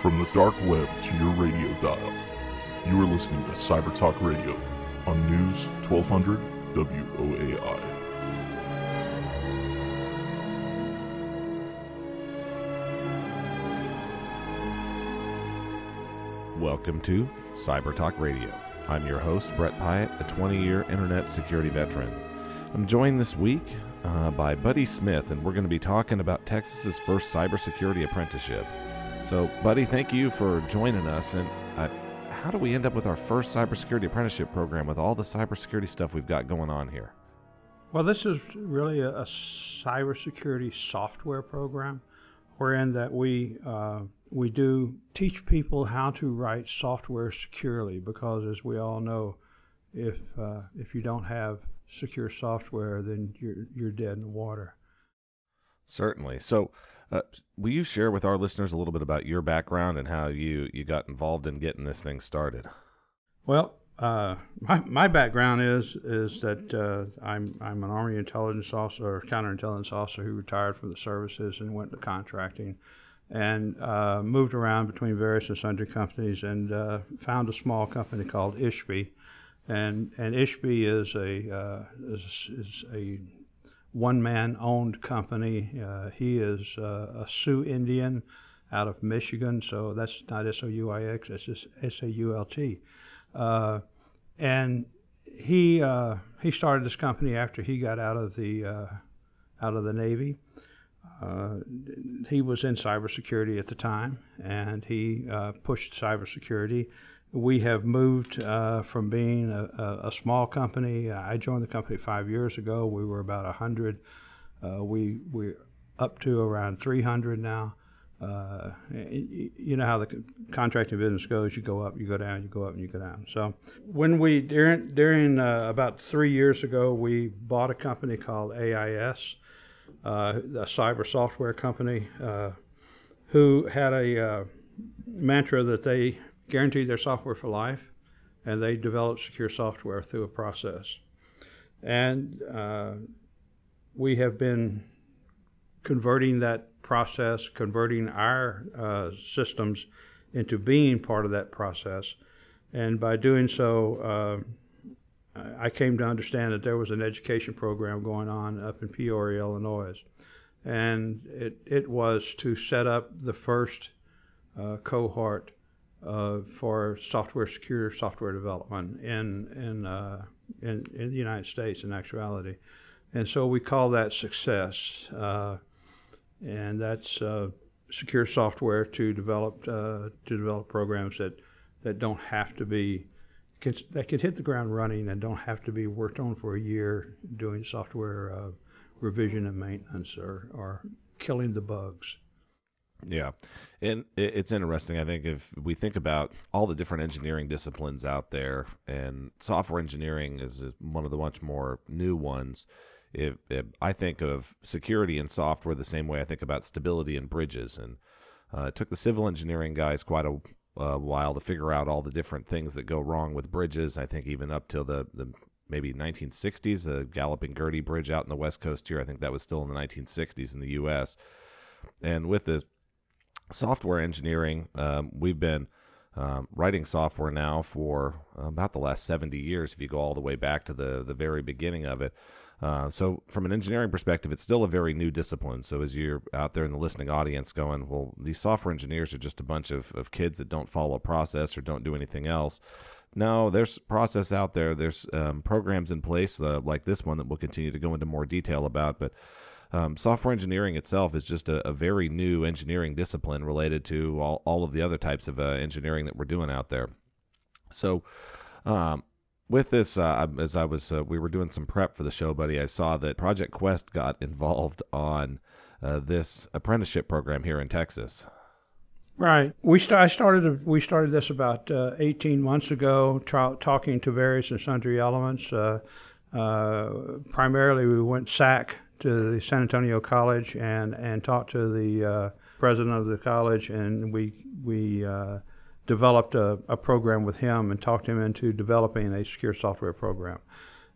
From the dark web to your radio dial, you are listening to Cyber Talk Radio on News 1200 WOAI. Welcome to Cyber Talk Radio. I'm your host, Brett Pyatt, a 20 year internet security veteran. I'm joined this week uh, by Buddy Smith, and we're going to be talking about Texas's first cybersecurity apprenticeship. So, Buddy, thank you for joining us. And uh, how do we end up with our first cybersecurity apprenticeship program with all the cybersecurity stuff we've got going on here? Well, this is really a, a cybersecurity software program, wherein that we uh, we do teach people how to write software securely. Because, as we all know, if uh, if you don't have secure software, then you're you're dead in the water. Certainly. So, uh, will you share with our listeners a little bit about your background and how you you got involved in getting this thing started? Well, uh, my my background is is that uh, I'm I'm an Army intelligence officer or counterintelligence officer who retired from the services and went to contracting, and uh, moved around between various and sundry companies and uh, found a small company called ISHPI, and and ISHPI is a uh, is, is a one man owned company. Uh, he is uh, a Sioux Indian out of Michigan, so that's not S O U I X, just S A U L T. Uh, and he uh, he started this company after he got out of the uh, out of the Navy. He was in cybersecurity at the time, and he pushed cybersecurity we have moved uh, from being a, a, a, small company. I joined the company five years ago. We were about 100. Uh, we, we're up to around 300 now. Uh, you know how the contracting business goes. You go up, you go down, you go up, and you go down. So when we during during uh, about three years ago, we bought a company called AIS, uh, a cyber software company, uh, who had a mantra that they guaranteed their software for life, and they developed secure software through a process. And uh, we have been converting that process, converting our uh, systems into being part of that process. And by doing so, uh, I came to understand that there was an education program going on up in Peoria, Illinois. And it, it was to set up the first uh, cohort uh, for software secure software development in in, uh, in in the United States in actuality, and so we call that success, uh, and that's uh, secure software to develop uh, to develop programs that that don't have to be can, that can hit the ground running and don't have to be worked on for a year doing software uh, revision and maintenance or or killing the bugs. Yeah. And it's interesting. I think if we think about all the different engineering disciplines out there, and software engineering is one of the much more new ones. If, if I think of security and software the same way I think about stability and bridges, and uh, it took the civil engineering guys quite a uh, while to figure out all the different things that go wrong with bridges. I think even up till the, the maybe 1960s, the Galloping Gertie Bridge out in the West Coast here. I think that was still in the 1960s in the U.S. And with the software engineering, um, we've been um, writing software now for about the last 70 years, if you go all the way back to the, the very beginning of it. Uh, so, from an engineering perspective, it's still a very new discipline. So, as you're out there in the listening audience going, well, these software engineers are just a bunch of, of kids that don't follow a process or don't do anything else. No, there's process out there. There's um, programs in place uh, like this one that we'll continue to go into more detail about. But um, software engineering itself is just a, a, very new engineering discipline related to all, all of the other types of uh, engineering that we're doing out there. So, um, with this, uh, as I was, uh, we were doing some prep for the show, buddy. I saw that Project Quest got involved on uh, this apprenticeship program here in Texas. Right. We st- I started. We started this about uh, 18 months ago, tra- talking to various and sundry elements. Uh, primarily, we went SAC to the San Antonio College and, and talked to the uh, president of the college, and we we uh, developed a, a, program with him and talked him into developing a secure software program.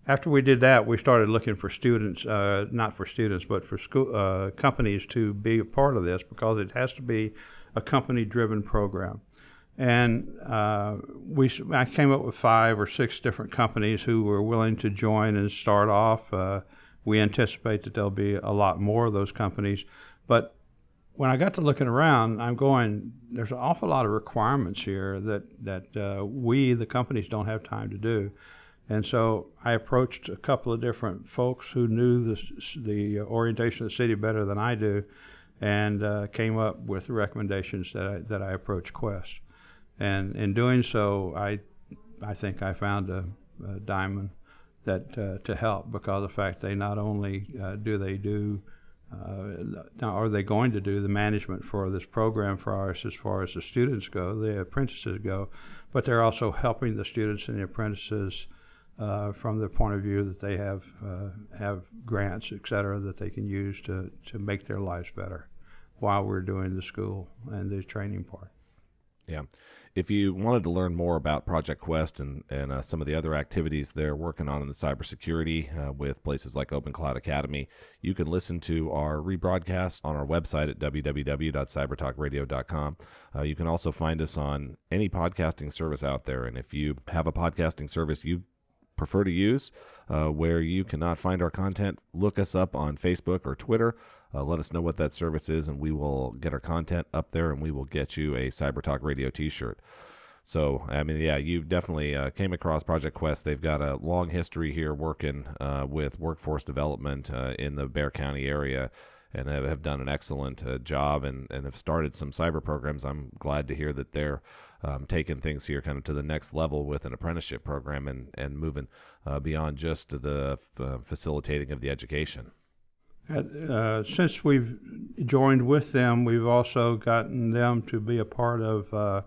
After we did that, we started looking for students, uh, not for students, but for school uh, companies to be a part of this because it has to be a company-driven program. And uh, we, I came up with five or six different companies who were willing to join and start off. We anticipate that there'll be a lot more of those companies. But when I got to looking around, I'm going, there's an awful lot of requirements here that, that uh, we, the companies, don't have time to do. And so I approached a couple of different folks who knew the, the orientation of the city better than I do and uh, came up with recommendations that I, that I approached Quest. And in doing so, I, I think I found a, a diamond that uh, to help because of the fact they not only uh, do they do uh, are they going to do the management for this program for us as far as the students go, the apprentices go, but they're also helping the students and the apprentices uh, from the point of view that they have uh, have grants, et cetera, that they can use to, to make their lives better while we're doing the school and the training part. Yeah. If you wanted to learn more about Project Quest and, and uh, some of the other activities they're working on in the cybersecurity uh, with places like Open Cloud Academy, you can listen to our rebroadcast on our website at www.cybertalkradio.com. Uh, you can also find us on any podcasting service out there. And if you have a podcasting service you prefer to use uh, where you cannot find our content, look us up on Facebook or Twitter. Uh, let us know what that service is, and we will get our content up there and we will get you a Cyber Talk Radio t shirt. So, I mean, yeah, you definitely uh, came across Project Quest. They've got a long history here working uh, with workforce development uh, in the Bexar County area and have, done an excellent uh, job and, and have started some cyber programs. I'm glad to hear that they're um, taking things here kind of to the next level with an apprenticeship program and, and moving uh, beyond just the f- uh, facilitating of the education. Uh, since we've joined with them, we've also gotten them to be a part of uh,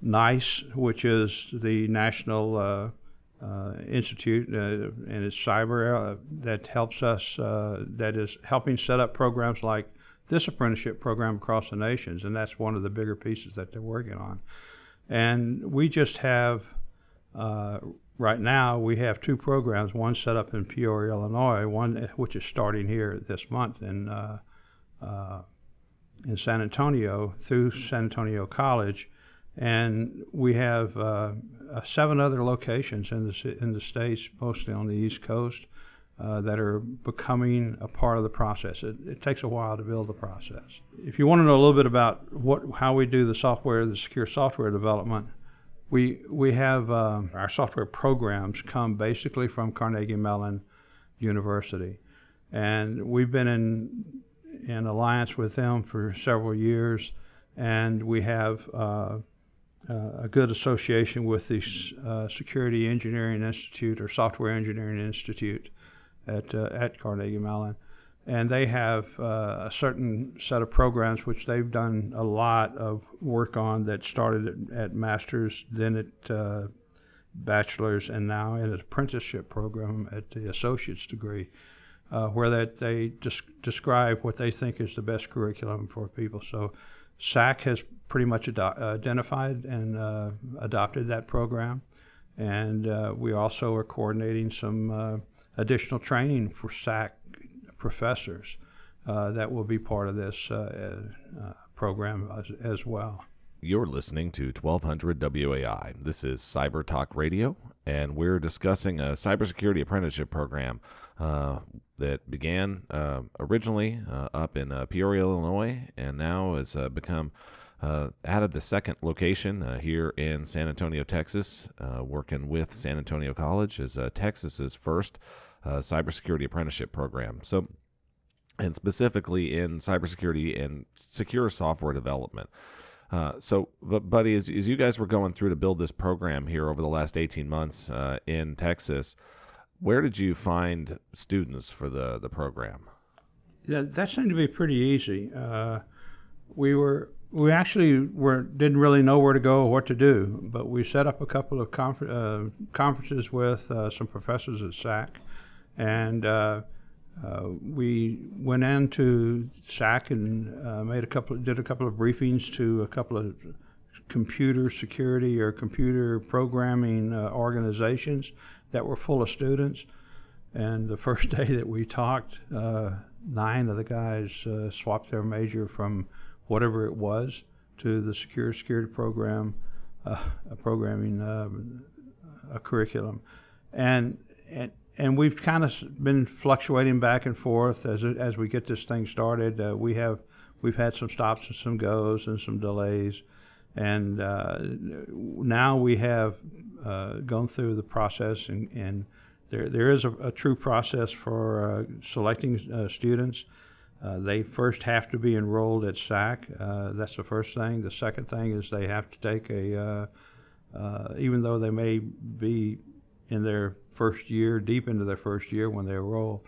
NICE, which is the National uh, uh, Institute, and it's cyber that helps us, that is helping set up programs like this apprenticeship program across the nations, and that's one of the bigger pieces that they're working on. And we just have, uh, right now, we have two programs, one set up in Peoria, Illinois, one which is starting here this month in, uh, uh, in San Antonio through San Antonio College. And we have uh, uh, seven other locations in the, in the States, mostly on the East Coast, uh, that are becoming a part of the process. It, it, takes a while to build the process. If you want to know a little bit about what how we do the software, the secure software development, we we have uh, our software programs come basically from Carnegie Mellon University, and we've been in in alliance with them for several years, and we have. Uh, uh, a good association with the uh, Security Engineering Institute or Software Engineering Institute, at, uh, at Carnegie Mellon. And they have uh, a certain set of programs which they've done a lot of work on that started at, at master's, then at uh, bachelor's, and now in an apprenticeship program at the associate's degree. Uh, where that they just describe what they think is the best curriculum for people. So SAC has pretty much identified and uh, adopted that program, and uh, we also are coordinating some uh, additional training for SAC professors uh, that will be part of this uh, uh program as, as, well. You're listening to 1200 WOAI. This is Cyber Talk Radio, and we're discussing a cybersecurity apprenticeship program uh, that began uh, originally up in Peoria, Illinois, and now has become uh, added the second location uh, here in San Antonio, Texas, uh, working with San Antonio College as Texas's first uh, cybersecurity apprenticeship program. So, and specifically in cybersecurity and secure software development. Uh, so, but buddy, as, as you guys were going through to build this program here over the last 18 months uh, in Texas, where did you find students for the, the program? Yeah, that seemed to be pretty easy. Uh, we were we actually were didn't really know where to go or what to do, but we set up a couple of confer- uh, conferences with uh, some professors at SAC, and uh, uh, we went into SAC and uh, made a couple, did a couple of briefings to a couple of computer security or computer programming uh, organizations that were full of students. And the first day that we talked, uh, nine of the guys uh, swapped their major from whatever it was to the secure security program, a programming a curriculum, and and and we've kind of been fluctuating back and forth as as we get this thing started. Uh, we have we've had some stops and some goes and some delays, and uh, now we have uh, gone through the process and, and there there is a, a true process for uh, selecting uh, students. Uh, they first have to be enrolled at SAC. that's the first thing. The second thing is they have to take a even though they may be in their first year, deep into their first year when they enroll,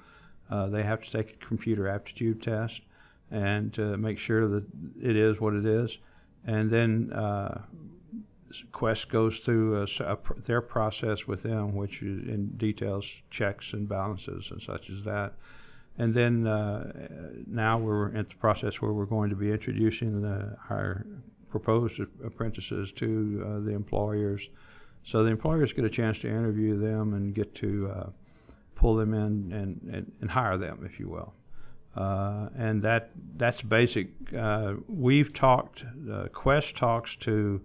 uh, they have to take a computer aptitude test and to make sure that it is what it is. And then uh, Quest goes through a, a, their process with them, which in details checks and balances and such as that. And then uh, now we're in the process where we're going to be introducing the, our proposed apprentices to uh, the employers so the employers get a chance to interview them and get to uh, pull them in and, and, and, hire them, if you will. Uh, and that that's basic. Uh, we've talked. Uh, Quest talks to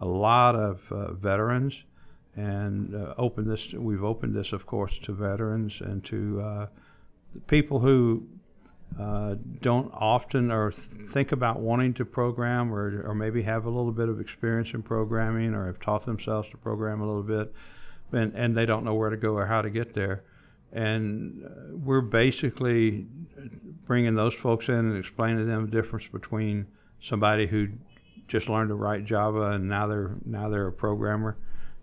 a lot of uh, veterans, and uh, open this. We've opened this, of course, to veterans and to people who uh, don't often or think about wanting to program or, or maybe have a little bit of experience in programming or have taught themselves to program a little bit and, and they don't know where to go or how to get there. And uh, we're basically bringing those folks in and explaining to them the difference between somebody who just learned to write Java and now they're now they're a programmer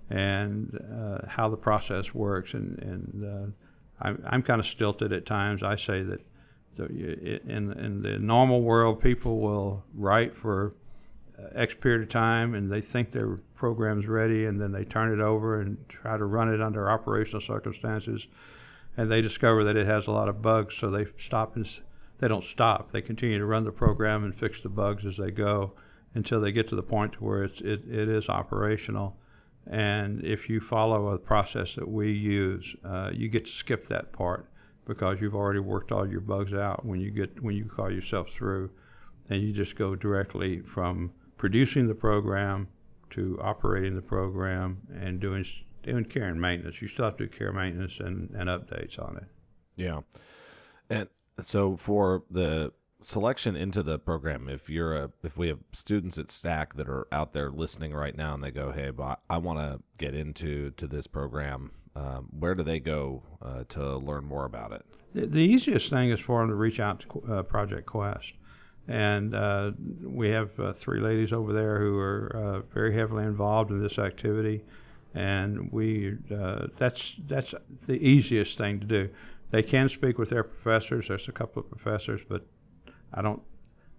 and uh, how the process works. And, and uh, I'm, I'm kind of stilted at times. I say that so in in the normal world, people will write for X period of time, and they think their program's ready, and then they turn it over and try to run it under operational circumstances, and they discover that it has a lot of bugs. So they stop and they don't stop. They continue to run the program and fix the bugs as they go until they get to the point where it's it, it is operational. And if you follow a process that we use, uh, you get to skip that part because you've already worked all your bugs out when you get when you call yourself through, and you just go directly from producing the program to operating the program and doing doing care and maintenance. You still have to do care maintenance and, and updates on it. Yeah, and so for the selection into the program, if you're a if we have students at SAC that are out there listening right now and they go, hey, I, I want to get into to this program um, where do they go uh, to learn more about it? The, the, easiest thing is for them to reach out to uh, Project Quest. And uh, we have uh, three ladies over there who are uh, very heavily involved in this activity. And we uh, that's, that's the easiest thing to do. They can speak with their professors. There's a couple of professors, but I don't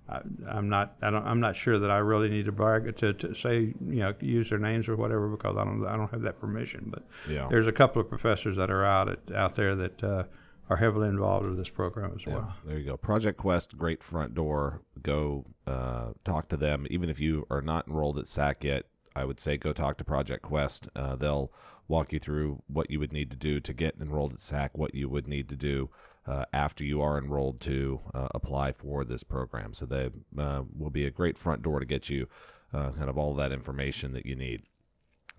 I, am not. I don't. I'm not sure that I really need to brag to, to say you know use their names or whatever because I don't. I don't have that permission. But yeah. there's a couple of professors that are out at, out there that uh, are heavily involved with this program as well. Yeah, there you go. Project Quest, great front door. Go uh, talk to them. Even if you are not enrolled at SAC yet, I would say go talk to Project Quest. Uh, they'll walk you through what you would need to do to get enrolled at SAC, what you would need to do uh, after you are enrolled to uh, apply for this program. So they uh, will be a great front door to get you uh, kind of all that information that you need.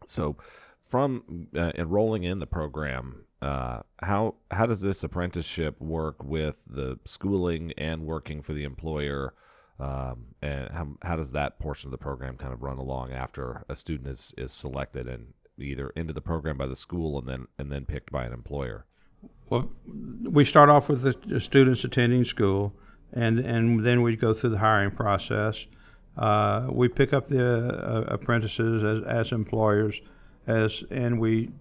So from uh, enrolling in the program, uh, how how does this apprenticeship work with the schooling and working for the employer? Um, and how, how does that portion of the program kind of run along after a student is, is selected and either into the program by the school and then and then picked by an employer? Well, we start off with the students attending school, and and then we go through the hiring process. Uh, we pick up the uh, apprentices as, as employers, as and we,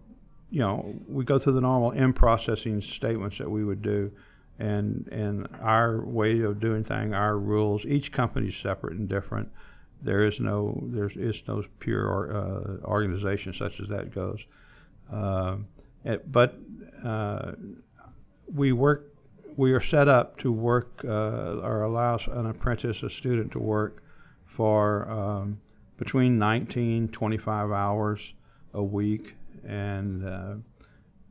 you know, we go through the normal in processing statements that we would do, and and our way of doing things, our rules. Each company is separate and different. There is no there is no pure uh, organization such as that goes. Uh, it, but uh, we work, we are set up to work uh, or allow an apprentice, a student to work for um, between 19, 25 hours a week. And uh,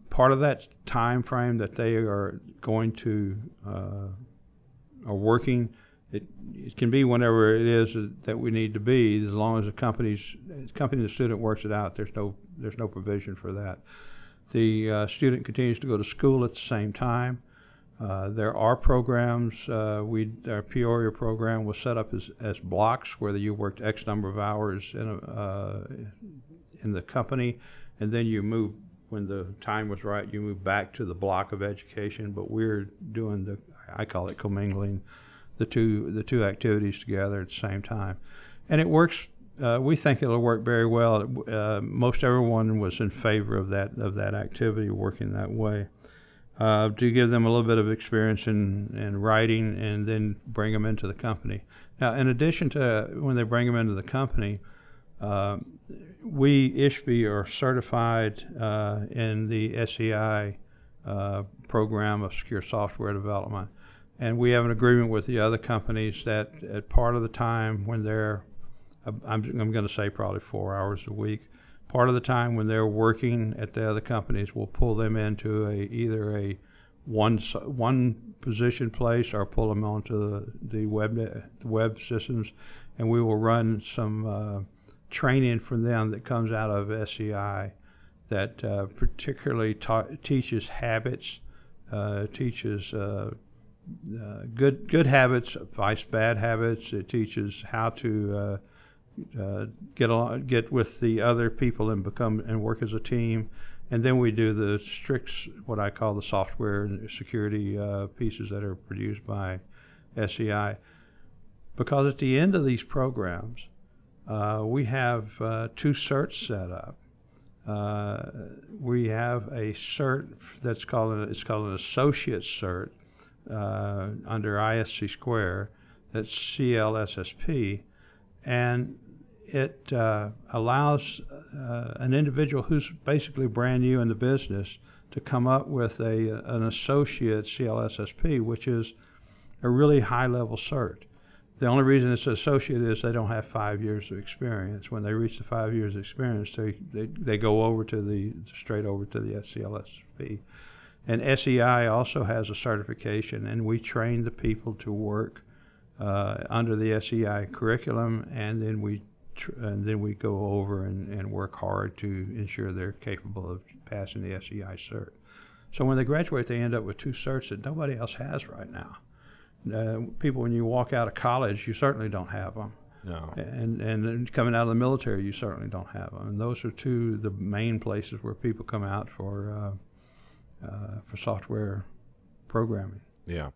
part of that time frame that they are going to, uh, are working it, it can be whenever it is that we need to be, as long as the company's company the student works it out. There's no there's no provision for that. The uh, student continues to go to school at the same time. Uh, there are programs. Uh, we our Peoria program was set up as, as blocks where you worked X number of hours in a, uh, in the company, and then you move when the time was right. You move back to the block of education. But we're doing the I call it commingling the two the two activities together at the same time, and it works. Uh, we think it'll work very well. Uh, most everyone was in favor of that of that activity working that way. Uh, to give them a little bit of experience in, in writing and then bring them into the company. Now, in addition to when they bring them into the company, uh, we ISHPI are certified uh, in the SEI uh, program of secure software development. And we have an agreement with the other companies that at part of the time when they're, I'm, I'm going to say probably four hours a week, part of the time when they're working at the other companies, we'll pull them into a either a one one position place or pull them onto the, the web the web systems, and we will run some uh, training for them that comes out of SEI that uh, particularly ta- teaches habits, uh, teaches uh, uh, good good habits, vice bad habits. It teaches how to uh, uh, get along, get with the other people and become and work as a team. And then we do the strict, what I call the software and security uh, pieces that are produced by SEI. Because at the end of these programs, uh, we have uh, two certs set up. we have a cert that's called an, it's called an associate cert, uh, under ISC Square, that's CLSSP, and it uh, allows uh, an individual who's basically brand new in the business to come up with a an associate CLSSP, which is a really high level cert. The only reason it's associate is they don't have five years of experience. When they reach the five years of experience, they, they, they go over to the straight over to the CLSSP. And SEI also has a certification, and we train the people to work uh, under the SEI curriculum, and then we tr- and then we go over and, and work hard to ensure they're capable of passing the SEI cert. So when they graduate, they end up with two certs that nobody else has right now. Uh, people, when you walk out of college, you certainly don't have them. No. And and coming out of the military, you certainly don't have them. And those are two the main places where people come out for. Uh, uh, for software programming. Yeah.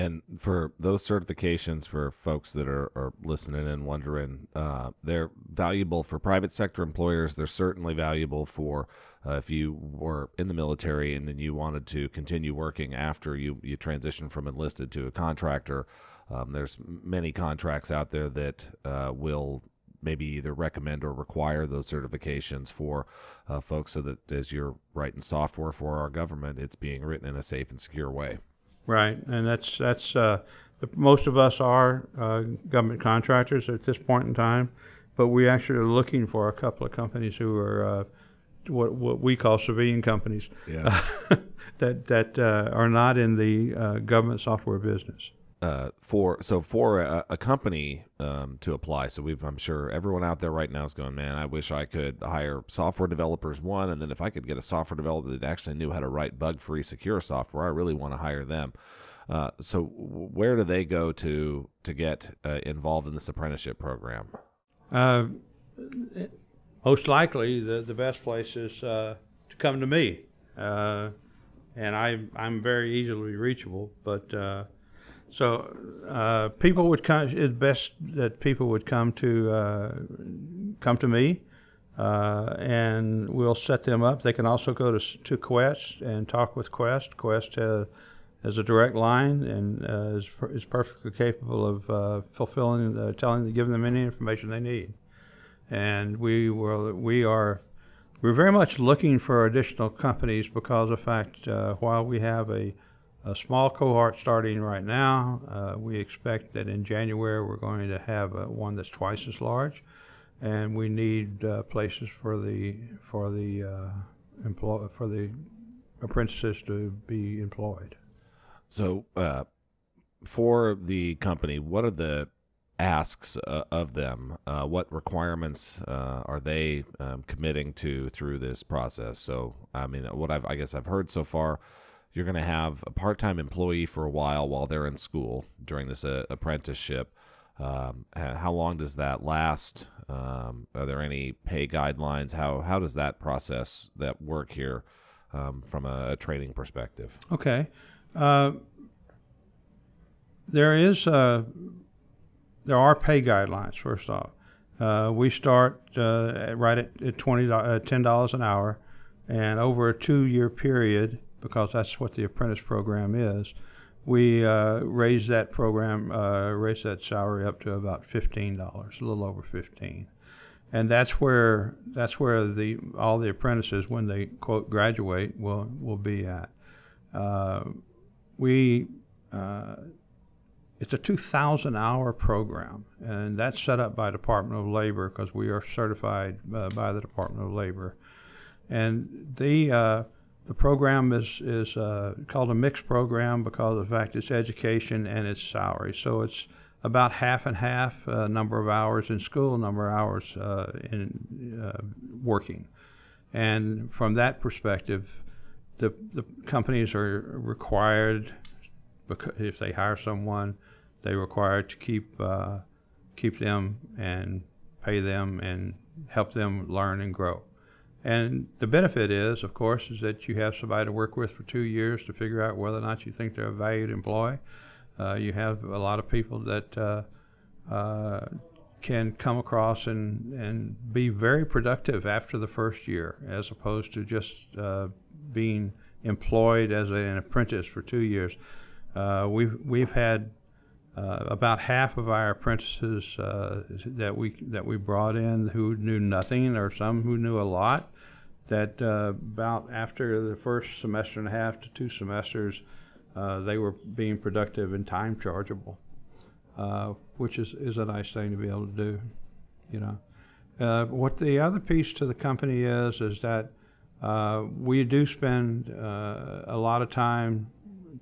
And for those certifications, for folks that are, are listening and wondering, uh, they're valuable for private sector employers. They're certainly valuable for uh, if you were in the military and then you wanted to continue working after you, you transition from enlisted to a contractor. Um, there's many contracts out there that uh, will maybe either recommend or require those certifications for uh, folks so that as you're writing software for our government, it's being written in a safe and secure way. Right, and that's that's uh, the, most of us are uh, government contractors at this point in time, but we actually are looking for a couple of companies who are uh, what what we call civilian companies. That that uh, are not in the uh, government software business uh, for so for a, a company um, to apply. So we I'm sure everyone out there right now is going, man, I wish I could hire software developers one, and then if I could get a software developer that actually knew how to write bug-free, secure software, I really want to hire them. Uh, so where do they go to to get uh, involved in this apprenticeship program? Uh, most likely, the the best place is uh, to come to me, uh, and I I'm very easily reachable, but so uh, people would come. It's best that people would come to uh, come to me, uh, and we'll set them up. They can also go to to Quest and talk with Quest. Quest has, has a direct line and uh, is, is perfectly capable of uh, fulfilling, uh, telling, giving them any information they need. And we will. We are. We're very much looking for additional companies because of fact while we have a a small cohort starting right now. Uh, we expect that in January we're going to have uh, one that's twice as large, and we need uh, places for the for the uh, employ for the apprentices to be employed. So, uh, for the company, what are the asks of them? What requirements are they um, committing to through this process? So, I mean, what I've, I guess I've heard so far, you're going to have a part-time employee for a while while they're in school during this uh, apprenticeship. Um, how long does that last? Um, are there any pay guidelines? How how does that process that work here um, from a, a, training perspective? Okay, uh, there is uh, there are pay guidelines. First off, uh, we start uh, right at, at twenty uh, ten dollars an hour, and over a two year period, because that's what the apprentice program is, we uh, raise that program uh, raise that salary up to about fifteen dollars, a little over fifteen, and that's where that's where the all the apprentices when they quote graduate will will be at. Uh, we it's a 2,000 hour program, and that's set up by Department of Labor because we are certified uh, by the Department of Labor. And the uh, the program is is uh, called a mixed program because of the fact it's education and it's salary. So it's about half and half uh, number of hours in school, number of hours uh, in uh, working. And from that perspective, the the companies are required if they hire someone they require to keep uh, keep them and pay them and help them learn and grow. And the benefit is, of course, is that you have somebody to work with for two years to figure out whether or not you think they're a valued employee. Uh, you have a lot of people that uh, uh, can come across and, and be very productive after the first year, as opposed to just uh, being employed as an apprentice for two years. Uh, we've we've had uh, about half of our apprentices uh, that we that we brought in who knew nothing, or some who knew a lot. That uh, about after the first semester and a half to two semesters, uh, they were being productive and time chargeable, uh, which is, is a nice thing to be able to do. You know, uh, what the other piece to the company is is that we do spend a lot of time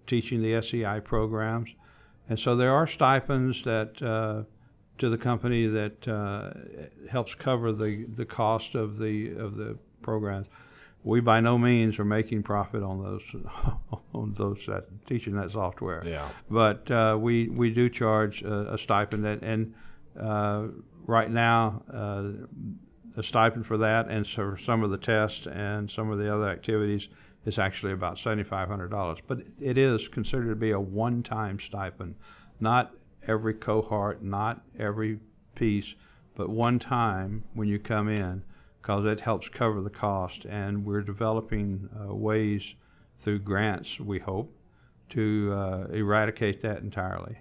teaching the SEI programs. And so there are stipends that uh, to the company that uh, helps cover the, the cost of the of the programs. We by no means are making profit on those on those that, teaching that software. Yeah. But uh, we we do charge a, a stipend that, and uh, right now uh, a stipend for that and so some of the tests and some of the other activities is actually about $7,500. But it is considered to be a one time stipend, not every cohort, not every piece, but one time when you come in, because it helps cover the cost. And we're developing uh, ways through grants, we hope, to uh, eradicate that entirely.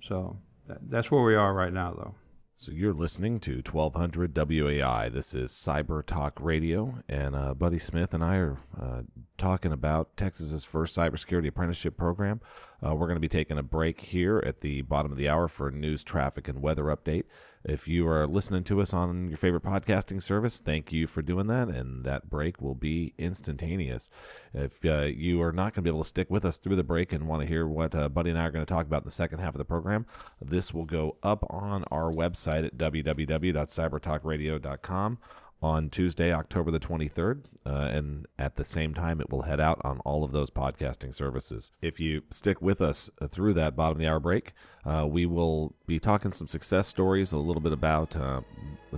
So that, that's where we are right now, though. So you're listening to 1200 WOAI. This is Cyber Talk Radio, and uh, Buddy Smith and I are uh, talking about Texas's first cybersecurity apprenticeship program. Uh, we're going to be taking a break here at the bottom of the hour for news, traffic, and weather update. If you are listening to us on your favorite podcasting service, thank you for doing that, and that break will be instantaneous. If uh, you are not going to be able to stick with us through the break and want to hear what uh, Buddy and I are going to talk about in the second half of the program, this will go up on our website at www.cybertalkradio.com on Tuesday, October the 23rd. Uh, and at the same time, it will head out on all of those podcasting services. If you stick with us through that bottom of the hour break, uh, we will be talking some success stories, a little bit about uh,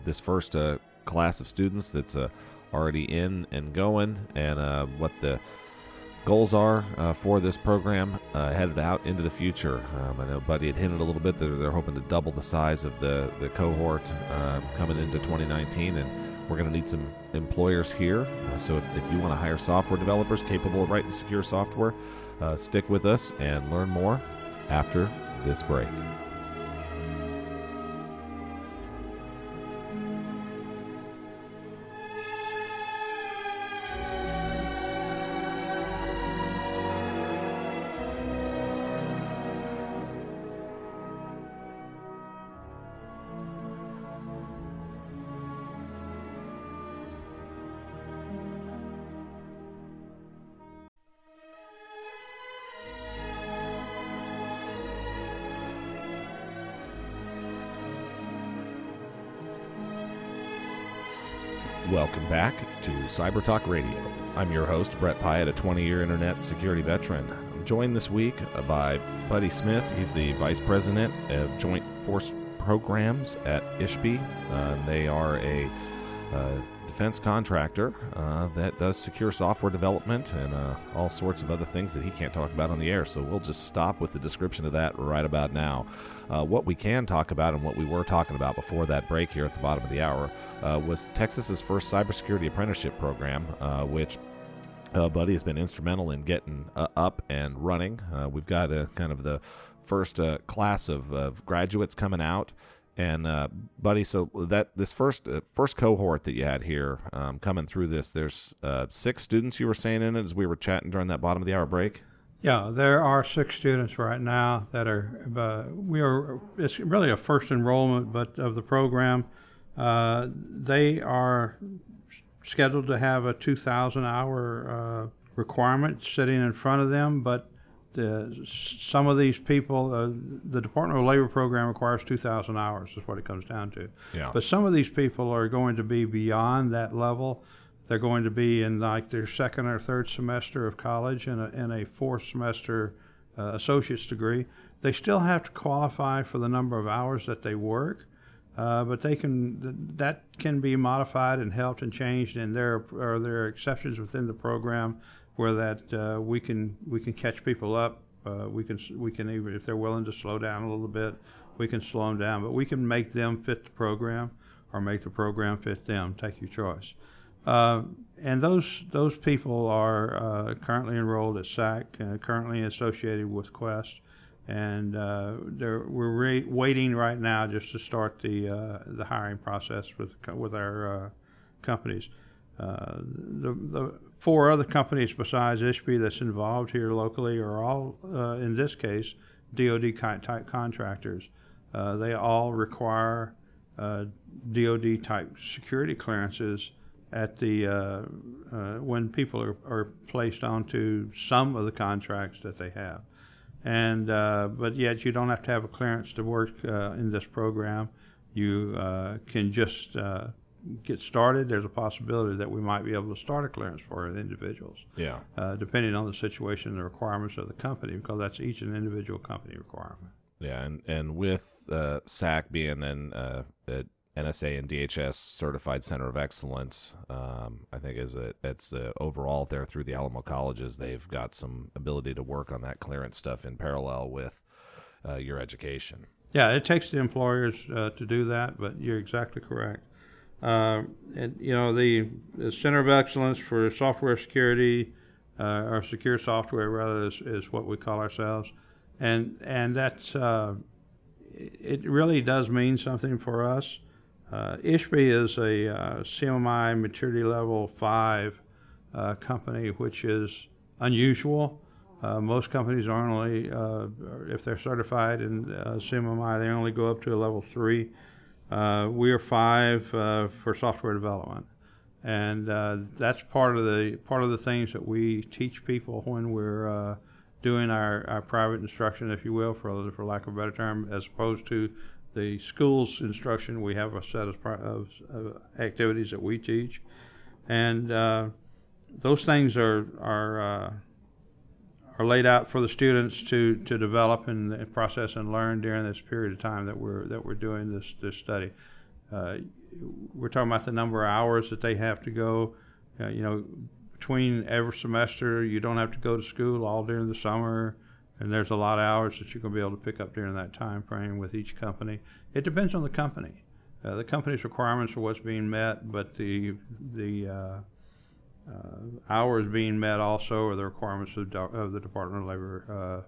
this first uh, class of students that's uh, already in and going, and uh, what the goals are uh, for this program uh, headed out into the future. Um, I know Buddy had hinted a little bit that they're hoping to double the size of the, the cohort uh, coming into 2019, and we're going to need some employers here. Uh, so if, if you want to hire software developers capable of writing secure software, uh, stick with us and learn more after this break. Welcome back to Cyber Talk Radio. I'm your host, Brett Pyatt, a 20 year internet security veteran. I'm joined this week by Buddy Smith. He's the Vice President of Joint Force Programs at ISHPI. Uh, they are a uh, defense contractor uh, that does secure software development and uh, all sorts of other things that he can't talk about on the air. So we'll just stop with the description of that right about now. Uh, what we can talk about and what we were talking about before that break here at the bottom of the hour uh, was Texas's first cybersecurity apprenticeship program, uh, which uh, Buddy has been instrumental in getting up and running. We've got kind of the first class of, of graduates coming out, and uh, Buddy, so that this first uh, first cohort that you had here um, coming through this, there's six students you were saying in it as we were chatting during that bottom of the hour break. Yeah, there are six students right now that are. Uh, we are. It's really a first enrollment, but of the program, uh, they are scheduled to have a 2,000 hour uh, requirement sitting in front of them. But the, some of these people, uh, the Department of Labor program requires 2,000 hours. Is what it comes down to. Yeah. But some of these people are going to be beyond that level they're going to be in like their second or third semester of college and a, and a fourth semester uh, associate's degree. They still have to qualify for the number of hours that they work, uh, but they can that can be modified and helped and changed, and there are there are exceptions within the program where that uh, we can we can catch people up. Uh, we can we can even if they're willing to slow down a little bit, we can slow them down, but we can make them fit the program or make the program fit them. Take your choice. Uh, and those those people are uh, currently enrolled at SAC, uh, currently associated with Quest, and uh, we're re- waiting right now just to start the uh, the hiring process with with our uh, companies. the, the four other companies besides ISHPI that's involved here locally are all, in this case, DoD type contractors. they all require DoD type security clearances at the uh, uh, when people are, are placed onto some of the contracts that they have. And uh, but yet you don't have to have a clearance to work uh, in this program. You uh, can just uh, get started. There's a possibility that we might be able to start a clearance for individuals. Yeah. depending on the situation and the requirements of the company, because that's each an individual company requirement. Yeah, and and with SAC being an NSA and DHS certified center of excellence. Um, I think is it it's the overall there through the Alamo colleges they've got some ability to work on that clearance stuff in parallel with uh, your education. Yeah, it takes the employers uh, to do that, but you're exactly correct. Uh, and you know the, the, Center of Excellence for Software Security, uh, or Secure Software rather, is, is what we call ourselves, and and that's uh, it really does mean something for us. Uh, is a uh, CMMI maturity level five uh, company, which is unusual. Uh, most companies are only, if they're certified in CMMI, they only go up to a level three. We are five for software development, and that's part of the part of the things that we teach people when we're doing our, our private instruction, if you will, for for lack of a better term, as opposed to the school's instruction, we have a set of, of, of activities that we teach, and uh, those things are are uh, are laid out for the students to, to develop and process and learn during this period of time that we're that we're doing this this study. Uh, we're talking about the number of hours that they have to go. Uh, you know, between every semester, you don't have to go to school all during the summer and there's a lot of hours that you're going to be able to pick up during that time frame with each company. It depends on the company. Uh, the company's requirements for what's being met, but the the uh, hours being met also are the requirements of, of the Department of Labor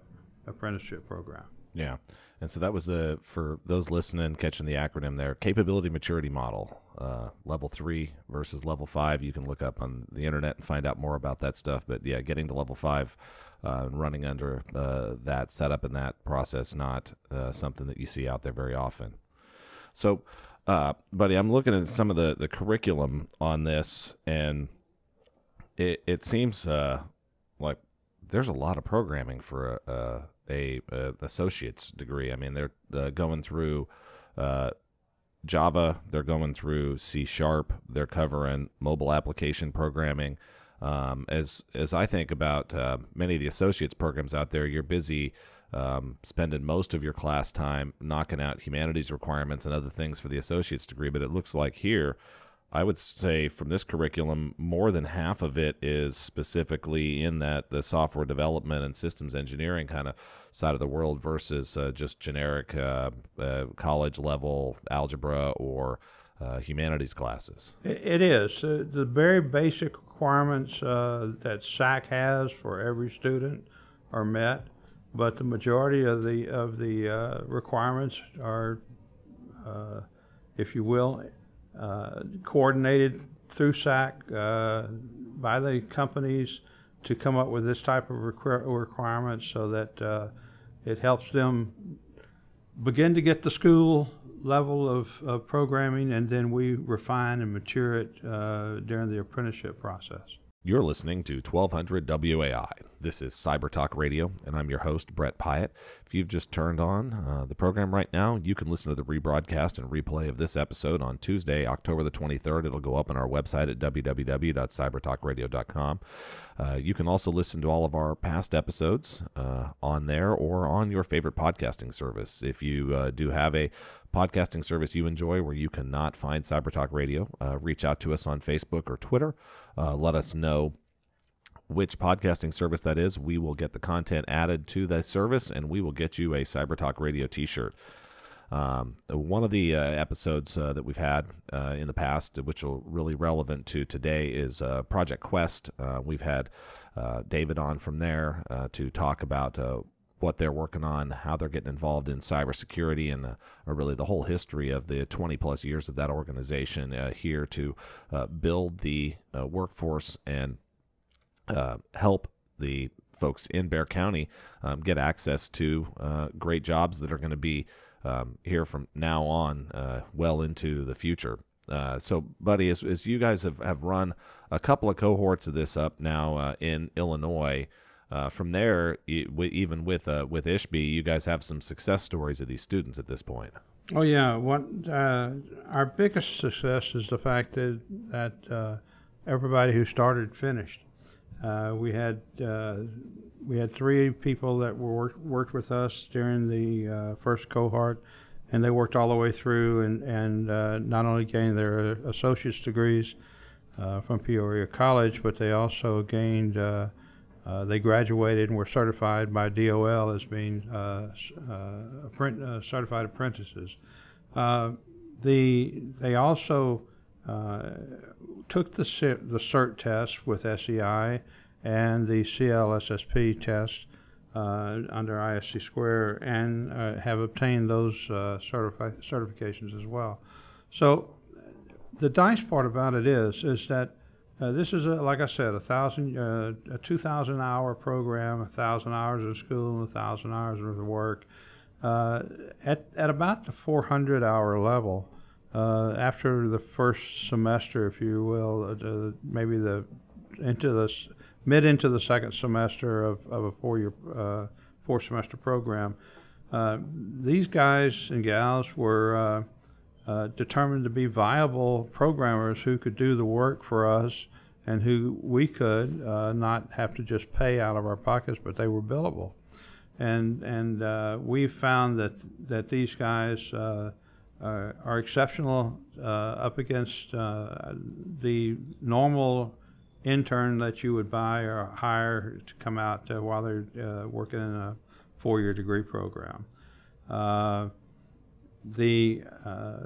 uh, apprenticeship program. Yeah, and so that was the for those listening, catching the acronym there, capability maturity model, uh, level three versus level five. You can look up on the internet and find out more about that stuff. But yeah, getting to level five uh, and running under uh, that setup and that process, not uh, something that you see out there very often. So, uh, buddy, I'm looking at some of the, the curriculum on this, and it, it seems uh, like there's a lot of programming for a, a, a associate's degree. I mean, they're uh, going through Java, they're going through C Sharp, they're covering mobile application programming. Um, as as I think about uh, many of the associates programs out there, you're busy um, spending most of your class time knocking out humanities requirements and other things for the associate's degree. But it looks like here, I would say from this curriculum, more than half of it is specifically in that the software development and systems engineering kind of side of the world versus uh, just generic uh, uh, college level algebra or uh, humanities classes. It is. Uh, the very basic requirements uh, that SAC has for every student are met, but the majority of the of the requirements are, if you will, uh, coordinated through SAC uh, by the companies to come up with this type of requ- requirements so that uh, it helps them begin to get the school level of, of programming, and then we refine and mature it uh, during the apprenticeship process. You're listening to 1200 WOAI. This is Cyber Talk Radio, and I'm your host, Brett Pyatt. If you've just turned on uh, the program right now, you can listen to the rebroadcast and replay of this episode on Tuesday, October the 23rd. It'll go up on our website at www.cybertalkradio.com. Uh, you can also listen to all of our past episodes uh, on there or on your favorite podcasting service. If you uh, do have a podcasting service you enjoy where you cannot find Cyber Talk Radio, uh, reach out to us on Facebook or Twitter. Uh, let us know which podcasting service that is. We will get the content added to the service and we will get you a Cyber Talk Radio t shirt. Um, one of the uh, episodes uh, that we've had uh, in the past, which are really relevant to today, is uh, Project Quest. Uh, we've had uh, David on from there to talk about what they're working on, how they're getting involved in cybersecurity, and or really the whole history of the 20 plus years of that organization here to build the workforce and help the folks in Bexar County um, get access to great jobs that are going to be um, here from now on, uh, well into the future. Uh, so, buddy, as, as you guys have, have run a couple of cohorts of this up now uh, in Illinois, uh, from there, even with uh, with ISHPI, you guys have some success stories of these students at this point. Oh yeah, what uh, our biggest success is the fact that that everybody who started finished. We had we had three people that were worked with us during the uh, first cohort, and they worked all the way through and and uh, not only gained their associate's degrees uh, from Peoria College, but they also gained. Uh, uh, they graduated and were certified by DOL as being uh, apprent- certified apprentices. the they also took the the CERT test with SEI and the CLSSP test uh, under ISC Square and uh, have obtained those uh, certifi- certifications as well. So the nice part about it is is that uh, this is a, like I said a thousand uh, a two thousand hour program, a thousand hours of school, and a thousand hours of work. Uh, at at about the 400 hour level, after the first semester, if you will, maybe the into the mid into the second semester of, of a four year uh, four semester program. Uh, these guys and gals were uh, uh, determined to be viable programmers who could do the work for us and who we could uh, not have to just pay out of our pockets, but they were billable. And and uh, we found that that these guys are, are, exceptional up against the normal intern that you would buy or hire to come out uh, while they're uh, working in a four-year degree program. Uh, the uh,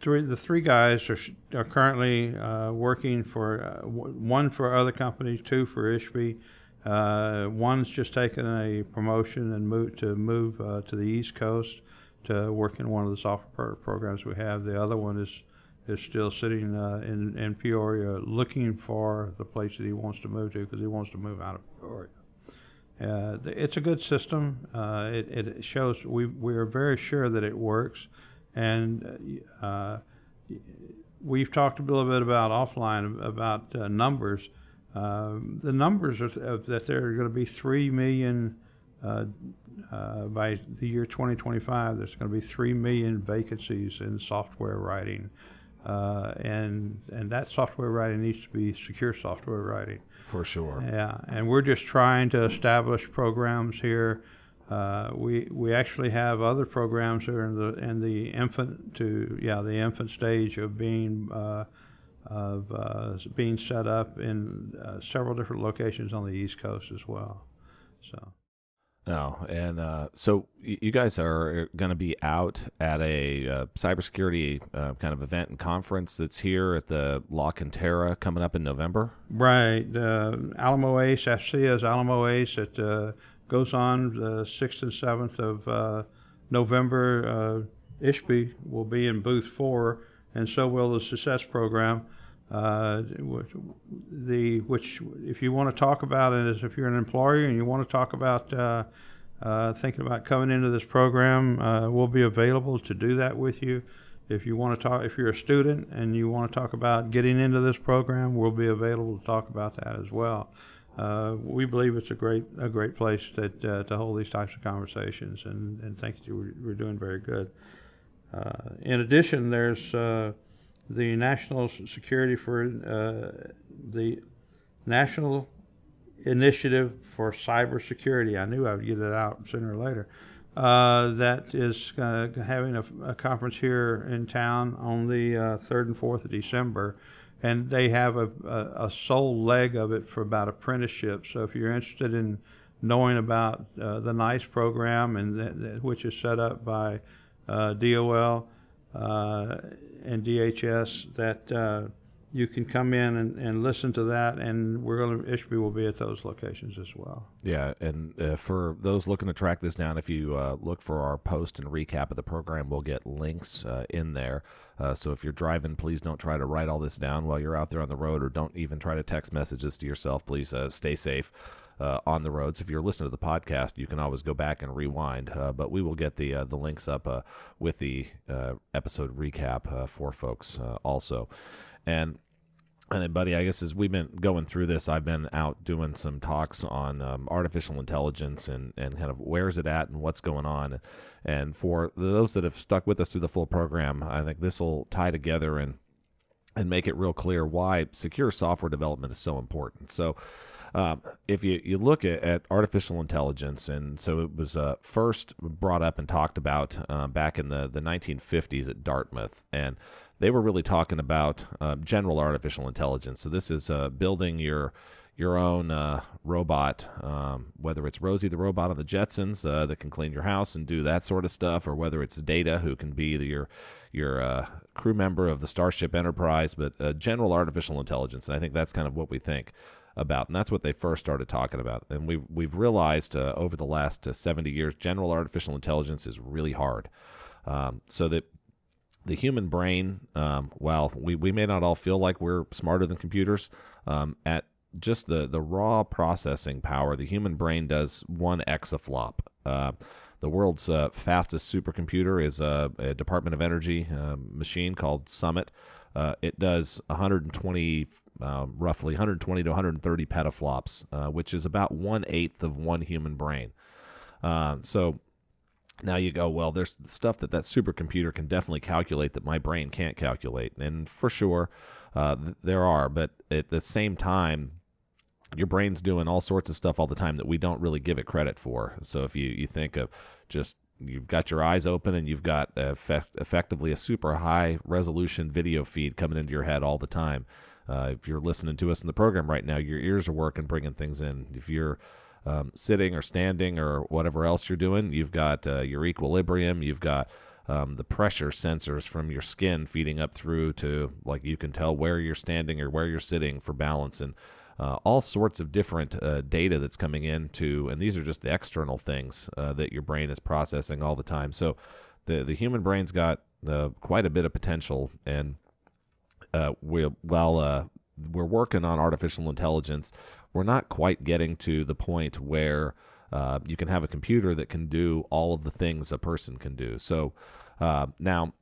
three the three guys are, are currently uh, working for uh, one for other companies, two for ISHPI. one's just taken a promotion and moved to move to the East Coast to work in one of the software programs we have. The other one is is still sitting uh, in, in Peoria looking for the place that he wants to move to because he wants to move out of Peoria. Uh, it's a good system. Uh, it, it shows we, we are very sure that it works. And uh, we've talked a little bit about offline about uh, numbers. Um, the numbers are th- that there are going to be 3 million uh, by the year 2025, there's going to be three million vacancies in software writing, uh, and and that software writing needs to be secure software writing. For sure. Yeah, and we're just trying to establish programs here. Uh, we we actually have other programs that are in the in the infant to yeah the infant stage of being uh, of uh, being set up in uh, several different locations on the East Coast as well. So. No, and uh, so you guys are going to be out at a uh, cybersecurity uh, kind of event and conference that's here at the La Cantera coming up in November. Right, uh, Alamo Ace, AFCEA's Alamo Ace. It uh, goes on the sixth and seventh of uh, November. ISHPI will be in booth four, and so will the Success Program. Uh, the which if you want to talk about it is if you're an employer and you want to talk about uh, uh, thinking about coming into this program, uh, we'll be available to do that with you. If you want to talk, if you're a student and you want to talk about getting into this program, we'll be available to talk about that as well. Uh, we believe it's a great a great place that uh, to hold these types of conversations, and, and that we're, we're doing very good. in addition, there's the national security for uh, the national initiative for cybersecurity. I knew I would get it out sooner or later. Uh, that is uh, having a, a, conference here in town on the uh, third and fourth of December, and they have a, a, a, sole leg of it for about apprenticeship. So if you're interested in knowing about uh, the NICE program and that, that, which is set up by uh, DOL and DHS that uh, you can come in and, and listen to that, and we're going to ISHPI will be at those locations as well. Yeah, and uh, for those looking to track this down, if you uh, look for our post and recap of the program, we'll get links uh, in there. Uh, so if you're driving, please don't try to write all this down while you're out there on the road, or don't even try to text messages to yourself. Please uh, stay safe uh, on the roads. If you're listening to the podcast, you can always go back and rewind. Uh, but we will get the uh, the links up uh, with the uh, episode recap uh, for folks also. And and buddy, I guess as we've been going through this, I've been out doing some talks on um, artificial intelligence and, and kind of where's it at and what's going on. And for those that have stuck with us through the full program, I think this will tie together and and make it real clear why secure software development is so important. So, um, if you, you look at, at, artificial intelligence, and so it was uh, first brought up and talked about uh, back in the, the 1950s at Dartmouth, and they were really talking about uh, general artificial intelligence. So this is uh, building your your own uh, robot, um, whether it's Rosie the robot on the Jetsons uh, that can clean your house and do that sort of stuff, or whether it's Data who can be the, your your uh, crew member of the Starship Enterprise, but uh, general artificial intelligence. And I think that's kind of what we think about, and that's what they first started talking about. And we've we've realized uh, over the last uh, 70 years, general artificial intelligence is really hard. Um, so that the human brain, um, we, we may not all feel like we're smarter than computers, um, at just the, the raw processing power, the human brain does one exaflop. Uh, the world's uh, fastest supercomputer is a, a Department of Energy uh, machine called Summit. Uh, it does 120 um, roughly 120 to 130 petaflops, uh, which is about one eighth of one human brain. Uh, so now you go, well, there's stuff that that supercomputer can definitely calculate that my brain can't calculate, and for sure uh, th- there are. But at the same time, your brain's doing all sorts of stuff all the time that we don't really give it credit for. So if you you think of just you've got your eyes open and you've got effect- effectively a super high resolution video feed coming into your head all the time uh, if you're listening to us in the program right now, your ears are working, bringing things in. If you're um, sitting or standing or whatever else you're doing, you've got uh, your equilibrium, you've got um, the pressure sensors from your skin feeding up through to like you can tell where you're standing or where you're sitting for balance and uh, all sorts of different uh, data that's coming into, and these are just the external things uh, that your brain is processing all the time. So the the human brain's got uh, quite a bit of potential, and uh, we while uh, we're working on artificial intelligence, we're not quite getting to the point where uh, you can have a computer that can do all of the things a person can do. So uh, now,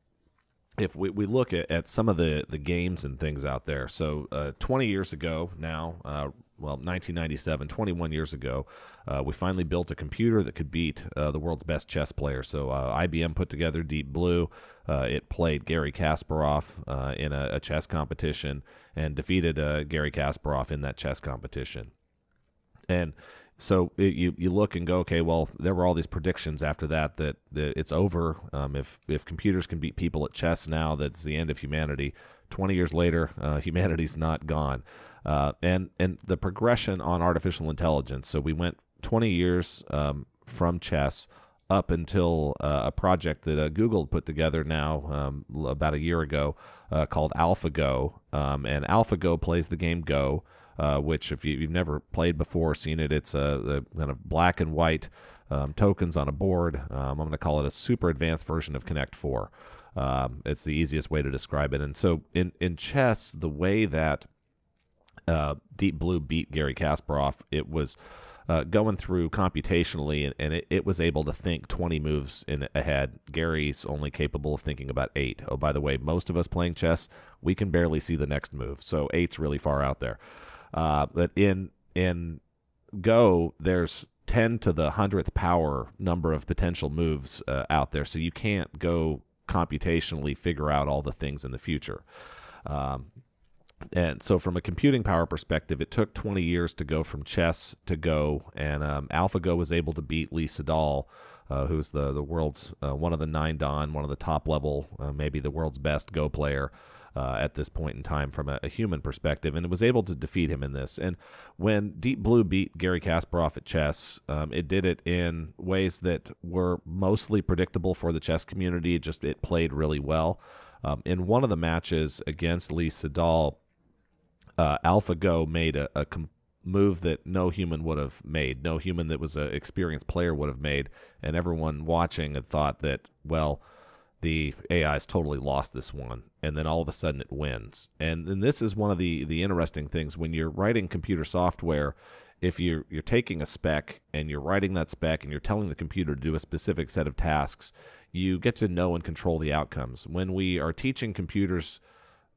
if we, we look at, at some of the, the games and things out there, so uh, 20 years ago now, uh, well, 1997, 21 years ago, uh, we finally built a computer that could beat uh, the world's best chess player. So uh, IBM put together Deep Blue. Uh, it played Garry Kasparov uh, in a, a, chess competition and defeated Garry Kasparov in that chess competition. And so it, you you look and go, okay, well, there were all these predictions after that that, that it's over. Um, if if computers can beat people at chess now, that's the end of humanity. Twenty years later, uh, humanity's not gone, uh, and and the progression on artificial intelligence. So we went twenty years um, from chess up until uh, a project that uh, Google put together now um, about a year ago uh, called AlphaGo, um, and AlphaGo plays the game Go uh, which if you, have never played before, seen it, it's a, a kind of black and white um, tokens on a board. Um, I'm going to call it a super advanced version of Connect Four. Um, it's the easiest way to describe it. And so in in chess, the way that uh, Deep Blue beat Garry Kasparov, it was. Uh, going through computationally, and, and it, it, was able to think 20 moves in ahead. Garry's only capable of thinking about eight. Oh, by the way, most of us playing chess, we can barely see the next move, so eight's really far out there. Uh, but in in Go, there's 10 to the hundredth power number of potential moves uh, out there, so you can't go computationally figure out all the things in the future. Um, and so, from a computing power perspective, it took 20 years to go from chess to Go, and um, AlphaGo was able to beat Lee Sedol, uh, who's the the world's uh, one of the nine Dan, one of the top level, uh, maybe the world's best Go player uh, at this point in time from a, a, human perspective, and it was able to defeat him in this. And when Deep Blue beat Garry Kasparov at chess, um, it did it in ways that were mostly predictable for the chess community. It just it played really well. Um, in one of the matches against Lee Sedol, uh, AlphaGo made a, a com- move that no human would have made, no human that was an experienced player would have made, and everyone watching had thought that, well, the AI has totally lost this one, and then all of a sudden it wins. And then this is one of the the interesting things when you're writing computer software. If you're you're taking a spec and you're writing that spec and you're telling the computer to do a specific set of tasks, you get to know and control the outcomes. When we are teaching computers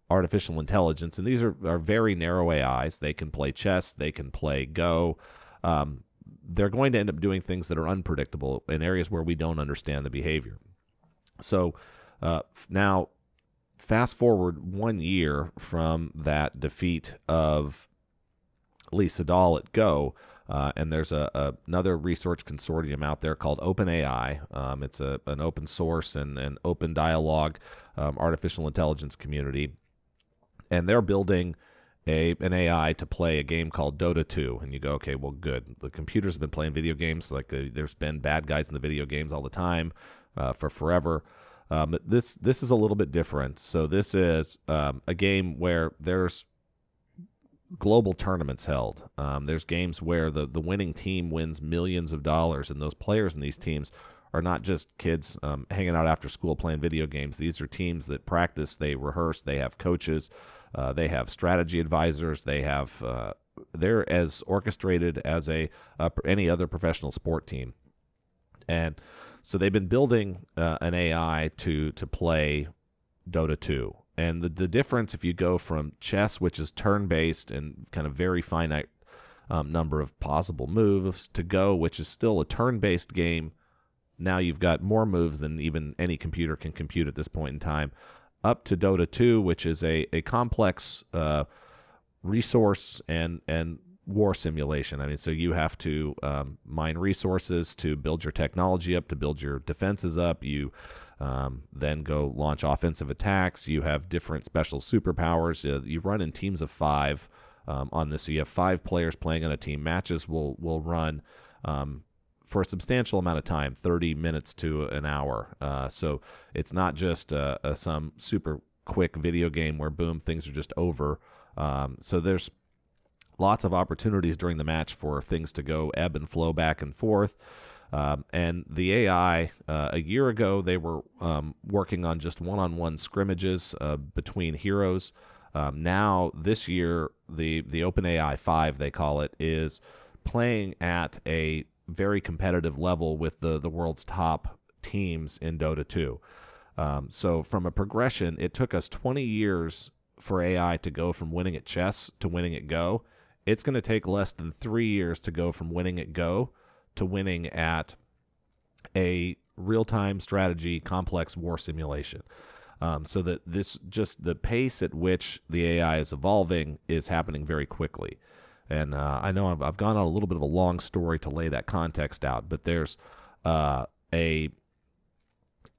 artificial intelligence, and these are, are very narrow AIs, they can play chess, they can play Go. Um, they're going to end up doing things that are unpredictable in areas where we don't understand the behavior. So uh, now, fast forward one year from that defeat of Lee Sedol at Go. Uh, and there's a, a, another research consortium out there called OpenAI. Um, it's a, an open source and an open dialogue um, artificial intelligence community, and they're building a an AI to play a game called Dota 2. And you go, okay, well, good. The computers have been playing video games. Like the, there's been bad guys in the video games all the time uh, for forever. Um, this this is a little bit different. So this is um, a game where there's global tournaments held. Um, there's games where the the winning team wins millions of dollars, and those players in these teams are not just kids um, hanging out after school playing video games. These are teams that practice, they rehearse, they have coaches, uh, they have strategy advisors, they have uh, they're as orchestrated as a any other professional sport team, and so they've been building uh, an AI to to play Dota 2. And the, the difference, if you go from chess, which is turn based and kind of very finite um, number of possible moves, to Go, which is still a turn based game, now you've got more moves than even any computer can compute at this point in time, up to Dota 2, which is a, a complex uh, resource and, and war simulation. I mean, so you have to um, mine resources to build your technology up, to build your defenses up. You um, then go launch offensive attacks. You have different special superpowers. Uh, you run in teams of five um, on this. So you have five players playing on a team. Matches will will run. For a substantial amount of time, 30 minutes to an hour. Uh, so it's not just uh, some super quick video game where boom, things are just over. Um, so there's lots of opportunities during the match for things to go ebb and flow back and forth. Um, and the AI, uh, a year ago, they were um, working on just one on one scrimmages uh, between heroes. Um, now, this year, the, the OpenAI 5, they call it, is playing at a very competitive level with the, the world's top teams in Dota 2. Um, so, from a progression, it took us 20 years for AI to go from winning at chess to winning at Go it's going to take less than three years to go from winning at Go to winning at a real time strategy complex war simulation. Um, so that this just the pace at which the AI is evolving is happening very quickly. And uh, I know I've, I've gone on a little bit of a long story to lay that context out, but there's uh, a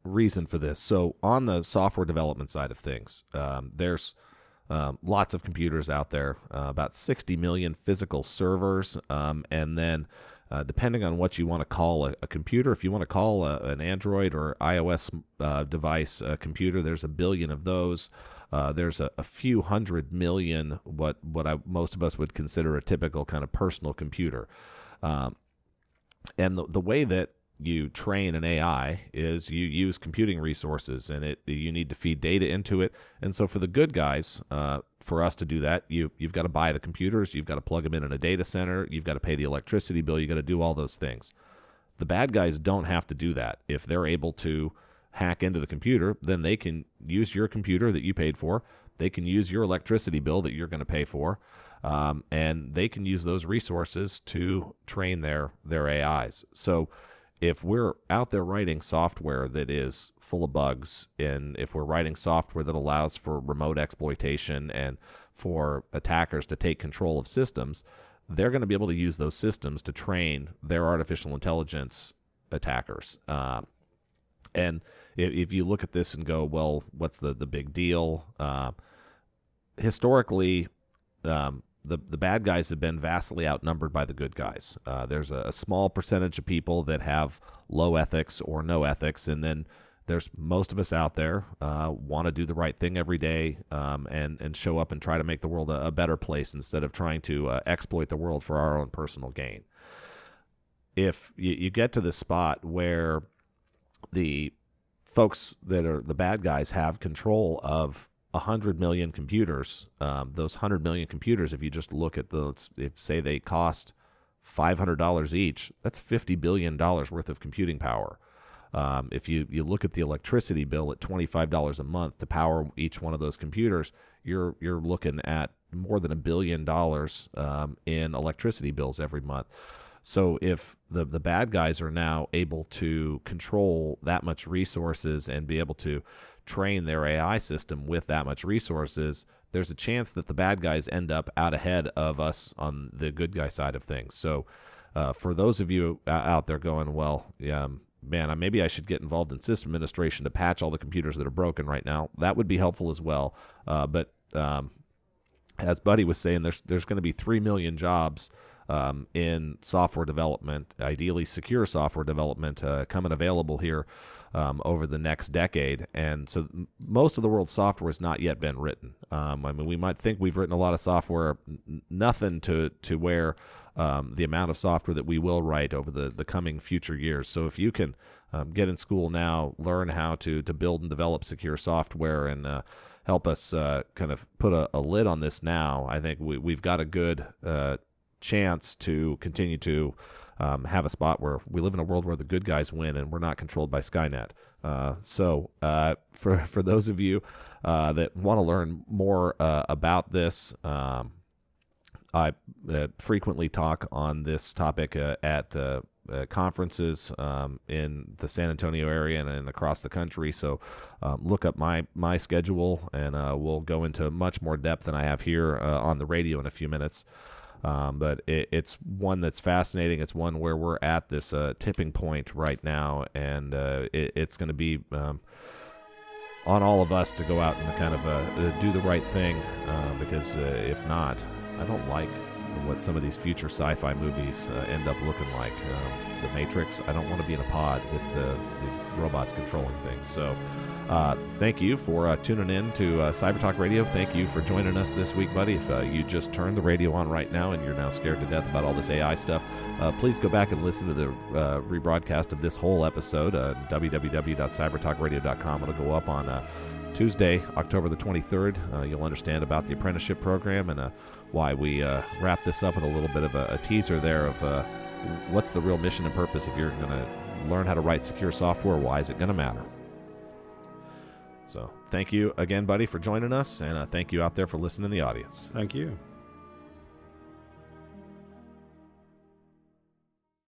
reason for this. So on the software development side of things, um, there's um, lots of computers out there, uh, about 60 million physical servers, um, and then uh, depending on what you want to call a, a computer, if you want to call a, an Android or iOS uh, device a computer, there's a billion of those. Uh, there's a, a, few hundred million what what I, most of us would consider a typical kind of personal computer. Um, and the, the way that you train an AI is you use computing resources and it you need to feed data into it. And so for the good guys, uh, for us to do that, you you've got to buy the computers, you've got to plug them in in a data center, you've got to pay the electricity bill, you got to do all those things. The bad guys don't have to do that. If they're able to hack into the computer, then they can use your computer that you paid for. They can use your electricity bill that you're going to pay for, um, and they can use those resources to train their their AIs. So if we're out there writing software that is full of bugs, and if we're writing software that allows for remote exploitation and for attackers to take control of systems, they're going to be able to use those systems to train their artificial intelligence attackers. Uh, and if, if, you look at this and go, well, what's the, the big deal? Uh, historically, um, the the bad guys have been vastly outnumbered by the good guys. Uh, there's a, a, small percentage of people that have low ethics or no ethics, and then there's most of us out there uh, want to do the right thing every day um, and and show up and try to make the world a, a better place instead of trying to uh, exploit the world for our own personal gain. If you, you get to the spot where the folks that are the bad guys have control of 100 million computers, um, those 100 million computers, if you just look at the, if say they cost $500 each, that's $50 billion worth of computing power. Um, if you, you look at the electricity bill at $25 a month to power each one of those computers, you're, you're looking at more than a billion dollars um, in electricity bills every month. So if the the bad guys are now able to control that much resources and be able to train their AI system with that much resources, there's a chance that the bad guys end up out ahead of us on the good guy side of things. So, uh, for those of you out there going, well, um, man, maybe I should get involved in system administration to patch all the computers that are broken right now. That would be helpful as well. Uh, but um, as Buddy was saying, there's there's going to be three million jobs um, in software development, ideally secure software development, uh, coming available here um, over the next decade. And so most of the world's software has not yet been written. Um, I mean, we might think we've written a lot of software, n- nothing to, to where um, the amount of software that we will write over the, the coming future years. So if you can um, get in school now, learn how to, to build and develop secure software and uh, help us uh, kind of put a, a, lid on this now, I think we, we've got a good uh, chance to continue to um, have a spot where we live in a world where the good guys win and we're not controlled by Skynet. Uh, so, uh, for for those of you uh, that want to learn more uh, about this, um, I uh, frequently talk on this topic uh, at conferences um, in the San Antonio area and, and across the country. So, um, look up my my schedule, and we'll go into much more depth than I have here on the radio in a few minutes. Um, but it, it's one that's fascinating. It's one where we're at this uh, tipping point right now, and uh, it, it's going to be um, on all of us to go out and kind of uh, uh do the right thing. Uh, because uh, if not, I don't like what some of these future sci-fi movies end up looking like. Um, the Matrix. I don't want to be in a pod with the, the robots controlling things. So. Uh, thank you for uh, tuning in to uh, Cyber Talk Radio. Thank you for joining us this week, buddy. If uh, you just turned the radio on right now and you're now scared to death about all this AI stuff, uh, please go back and listen to the uh, rebroadcast of this whole episode. www.cybertalkradio.com. It'll go up on Tuesday, October the 23rd. you'll understand about the apprenticeship program and why we wrap this up with a little bit of a, a teaser there of what's the real mission and purpose if you're going to learn how to write secure software. Why is it going to matter? So thank you again, buddy, for joining us, and uh, thank you out there for listening in the audience. Thank you.